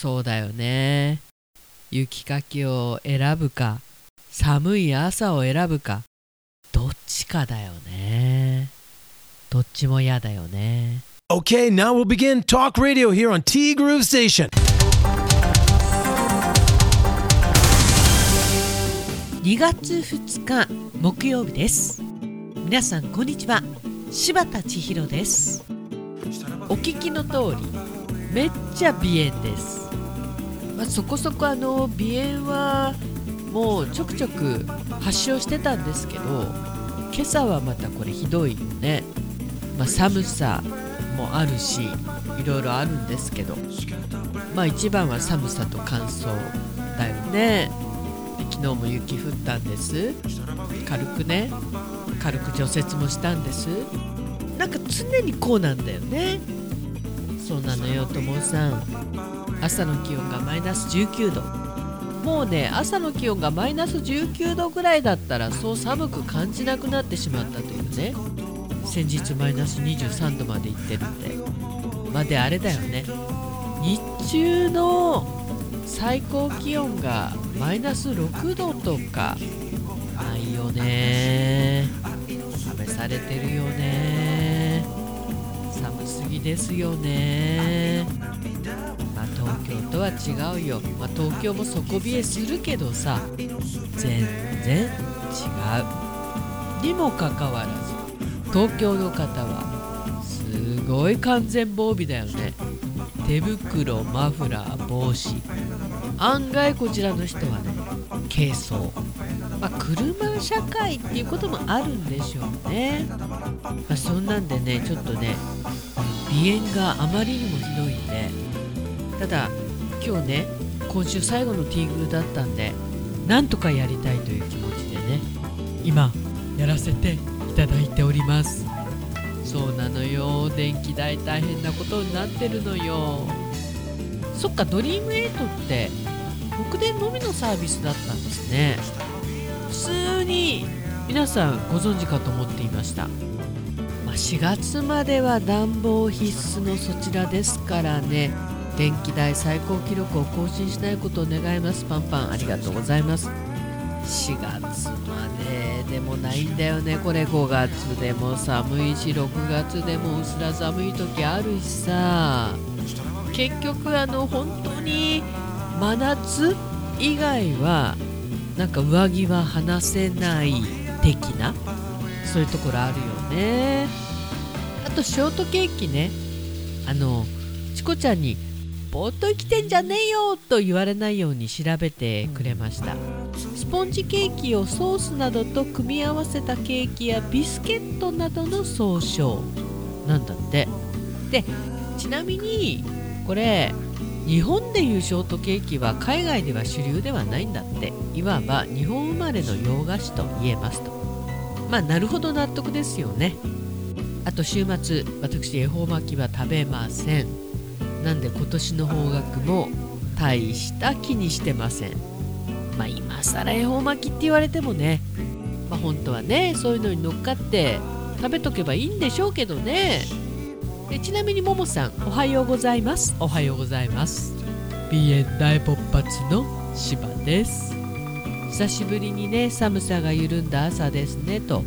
そうだよね。雪かきを選ぶか寒い朝を選ぶかどっちかだよね。どっちも嫌だよね。Okay, now we'll begin Talk Radio here on T Groove Station. 2月2日木曜日です。皆さんこんにちは。柴田千尋です。お聞きの通りめっちゃ鼻炎です、まあ、そこそこあの鼻炎はもうちょくちょく発症してたんですけど今朝はまたこれひどいよね、まあ、寒さもあるしいろいろあるんですけど。まあ一番は寒さと乾燥だよね。で昨日も雪降ったんです。軽くね。軽く除雪もしたんです。なんか常にこうなんだよね。そうなのよともさん。朝の気温がマイナス19度。もうね朝の気温がマイナス19度ぐらいだったらそう寒く感じなくなってしまったというね。先日マイナス23度まで行ってるんでまであれだよね。日中の最高気温がマイナス6度とか。ないよね。試されてるよね。寒すぎですよね。まあ東京とは違うよ、まあ、東京も底冷えするけどさ全然違う。にもかかわらず東京の方はすごい完全防備だよね。手袋マフラー帽子。案外こちらの人はね軽装、まあ、車社会っていうこともあるんでしょうね、まあ、そんなんでねちょっとね鼻炎があまりにもひどいんでただ今日ね今週最後のティーグルだったんでなんとかやりたいという気持ちでね今やらせていただいております。そうなのよ。電気代大変なことになってるのよ。そっかドリームエイトって北電のみのサービスだったんですね。普通に皆さんご存知かと思っていました、4月までは暖房必須のそちらですからね。電気代最高記録を更新しないことを願います。パンパンありがとうございます。4月まででもないんだよね。これ5月でも寒いし6月でもうすら寒い時あるしさ。結局あの本当に真夏以外はなんか上着は離せない的なそういうところあるよね。あとショートケーキね。あのチコちゃんにぼーっと生きてんじゃねえよと言われないように調べてくれました。スポンジケーキをソースなどと組み合わせたケーキやビスケットなどの総称なんだって。でちなみにこれ日本でいうショートケーキは海外では主流ではないんだって。いわば日本生まれの洋菓子と言えますと。まあなるほど納得ですよね。あと週末私恵方巻きは食べません。なんで今年の方角も大した気にしてません。まあ今更恵方巻きって言われてもね。まあ本当はねそういうのに乗っかって食べとけばいいんでしょうけどね。でちなみにももさんおはようございます。おはようございます。鼻炎大勃発の芝です。久しぶりにね寒さが緩んだ朝ですねと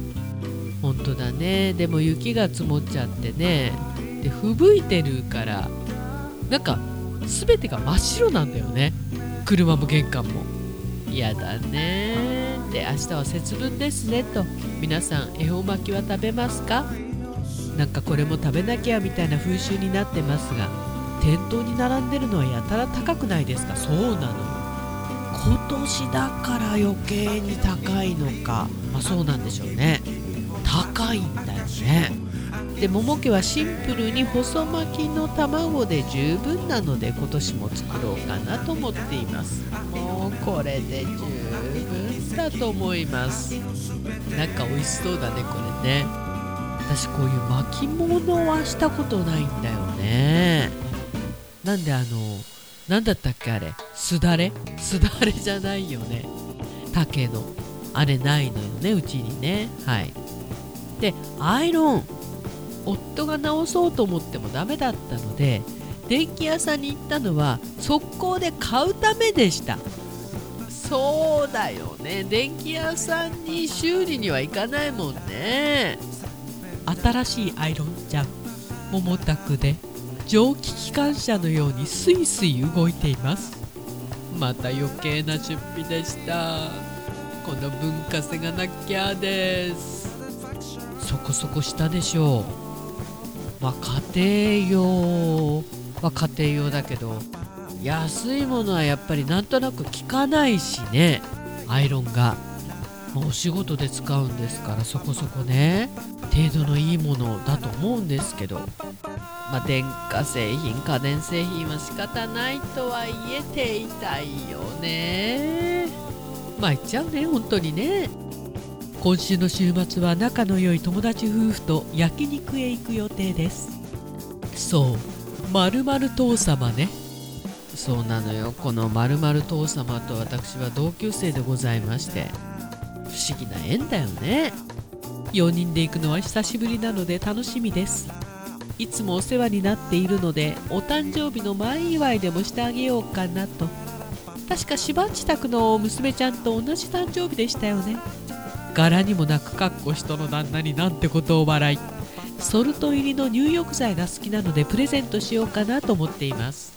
本当だね。でも雪が積もっちゃってね。で吹雪いてるからなんか全てが真っ白なんだよね。車も玄関も。嫌だね。で明日は節分ですねと。皆さん恵方巻きは食べますか？なんかこれも食べなきゃみたいな風習になってますが店頭に並んでるのはやたら高くないですか？そうなの今年だから余計に高いのか。まあそうなんでしょうね。いんだよね。で桃家はシンプルに細巻きの卵で十分なので今年も作ろうかなと思っています。もうこれで十分だと思います。なんか美味しそうだねこれね。私こういう巻物はしたことないんだよね。なんであの何だったっけあれ？すだれ？すだれじゃないよね。竹の。あれないのよねうちにね。はい。でアイロン。夫が直そうと思ってもダメだったのでで電気屋さんに行ったのは速攻で買うためでした。そうだよね。電気屋さんに修理には行かないもんね。新しいアイロンジャン桃タクで。蒸気機関車のようにスイスイ動いています。また余計な出費でした。この文化性がなきゃですそこそこしたでしょう。まあ家庭用は家庭用だけど安いものはやっぱりなんとなく効かないしね。アイロンが。お仕事で使うんですからそこそこね。程度のいいものだと思うんですけど。まあ、電化製品家電製品は仕方ないとはいえ手痛いよね。まあ言っちゃうね本当にね。今週の週末は仲の良い友達夫婦と焼肉へ行く予定です。そうまるまる父様ね。そうなのよ。このまるまる父様と私は同級生でございまして不思議な縁だよね。4人で行くのは久しぶりなので楽しみです。いつもお世話になっているのでお誕生日の前祝いでもしてあげようかなと。確かしばっち宅の娘ちゃんと同じ誕生日でしたよね。柄にもなくかっこ人の旦那になんてことを笑い。ソルト入りの入浴剤が好きなのでプレゼントしようかなと思っています。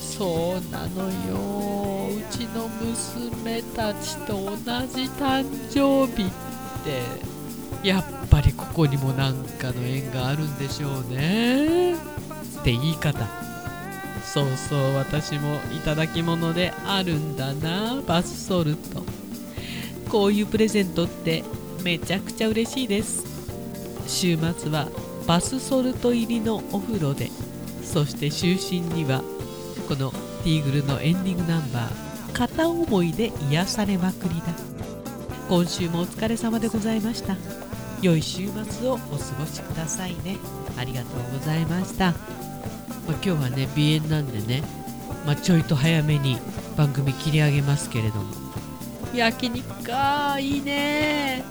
そうなのよ。うちの娘たちと同じ誕生日って。やっぱりここにも何かの縁があるんでしょうね。って言い方。そうそう私も頂き物であるんだなバスソルト。こういうプレゼントってめちゃくちゃ嬉しいです。週末はバスソルト入りのお風呂でそして就寝にはこのティーグルのエンディングナンバー片思いで癒されまくりだ。今週もお疲れ様でございました。良い週末をお過ごしくださいね。ありがとうございました、まあ、今日はね鼻炎なんでね、まあ、ちょいと早めに番組切り上げますけれども。焼肉かいいね。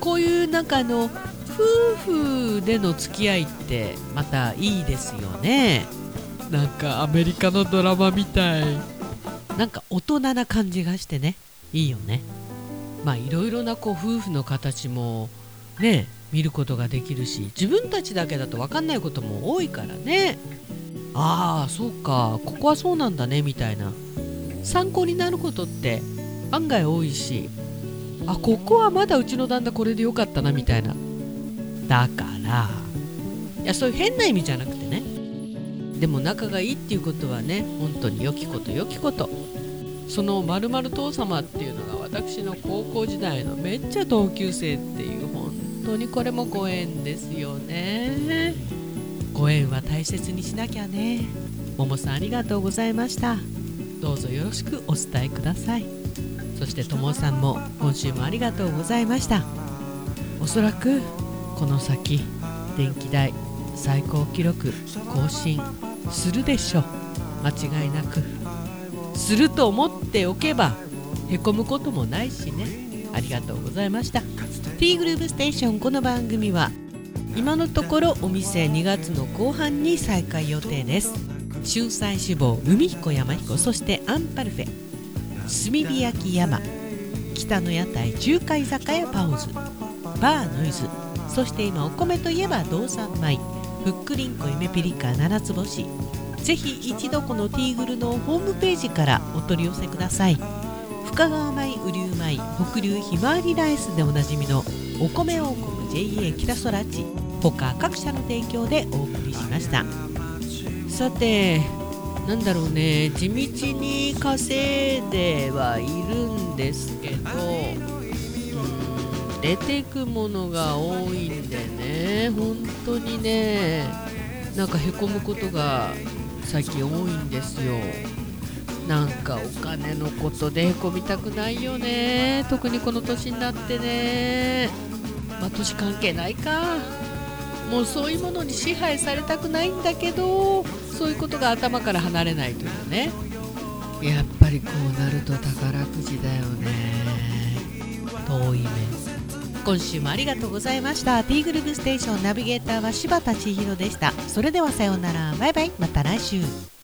こういうなんかあの夫婦での付き合いってまたいいですよね。なんかアメリカのドラマみたい。なんか大人な感じがしてね。いいよね。まあいろいろなこう夫婦の形もね見ることができるし自分たちだけだと分かんないことも多いからね。ああそうか。ここはそうなんだねみたいな。参考になることって案外多いしあここはまだうちの旦那これでよかったなみたいな。だからいやそういう変な意味じゃなくてね。でも仲がいいっていうことはね本当に良きこと良きこと。そのまる父様っていうのが私の高校時代のめっちゃ同級生っていう本当にこれもご縁ですよね。ご縁は大切にしなきゃね。ももさんありがとうございました。どうぞよろしくお伝えください。そしてともさんも今週もありがとうございました。おそらくこの先電気代最高記録更新するでしょう。間違いなく。すると思っておけばへこむこともないしね。ありがとうございました。T グループステーションこの番組は今のところお店2月の後半に再開予定です。春菜志望海彦山彦そしてアンパルフェ。炭火焼き山北の屋台中華居酒屋パオズバーノイズそして今お米といえば道産米ふっくりんこ夢ピリカ七つ星。ぜひ一度このティーグルのホームページからお取り寄せください。深川米雨竜米北流ひまわりライスでおなじみのお米王国 JA 北空地他各社の提供でお送りしました。さてなんだろうね地道に稼いではいるんですけど出てくものが多いんでね本当にねなんかへこむことが最近多いんですよ。なんかお金のことでへこみたくないよね。特にこの年になってね。まあ年関係ないか。もうそういうものに支配されたくないんだけどそういうことが頭から離れないというね。やっぱりこうなると宝くじだよね。遠い目。今週もありがとうございました。T グループステーションナビゲーターは柴田千尋でした。それではさようなら。バイバイ。また来週。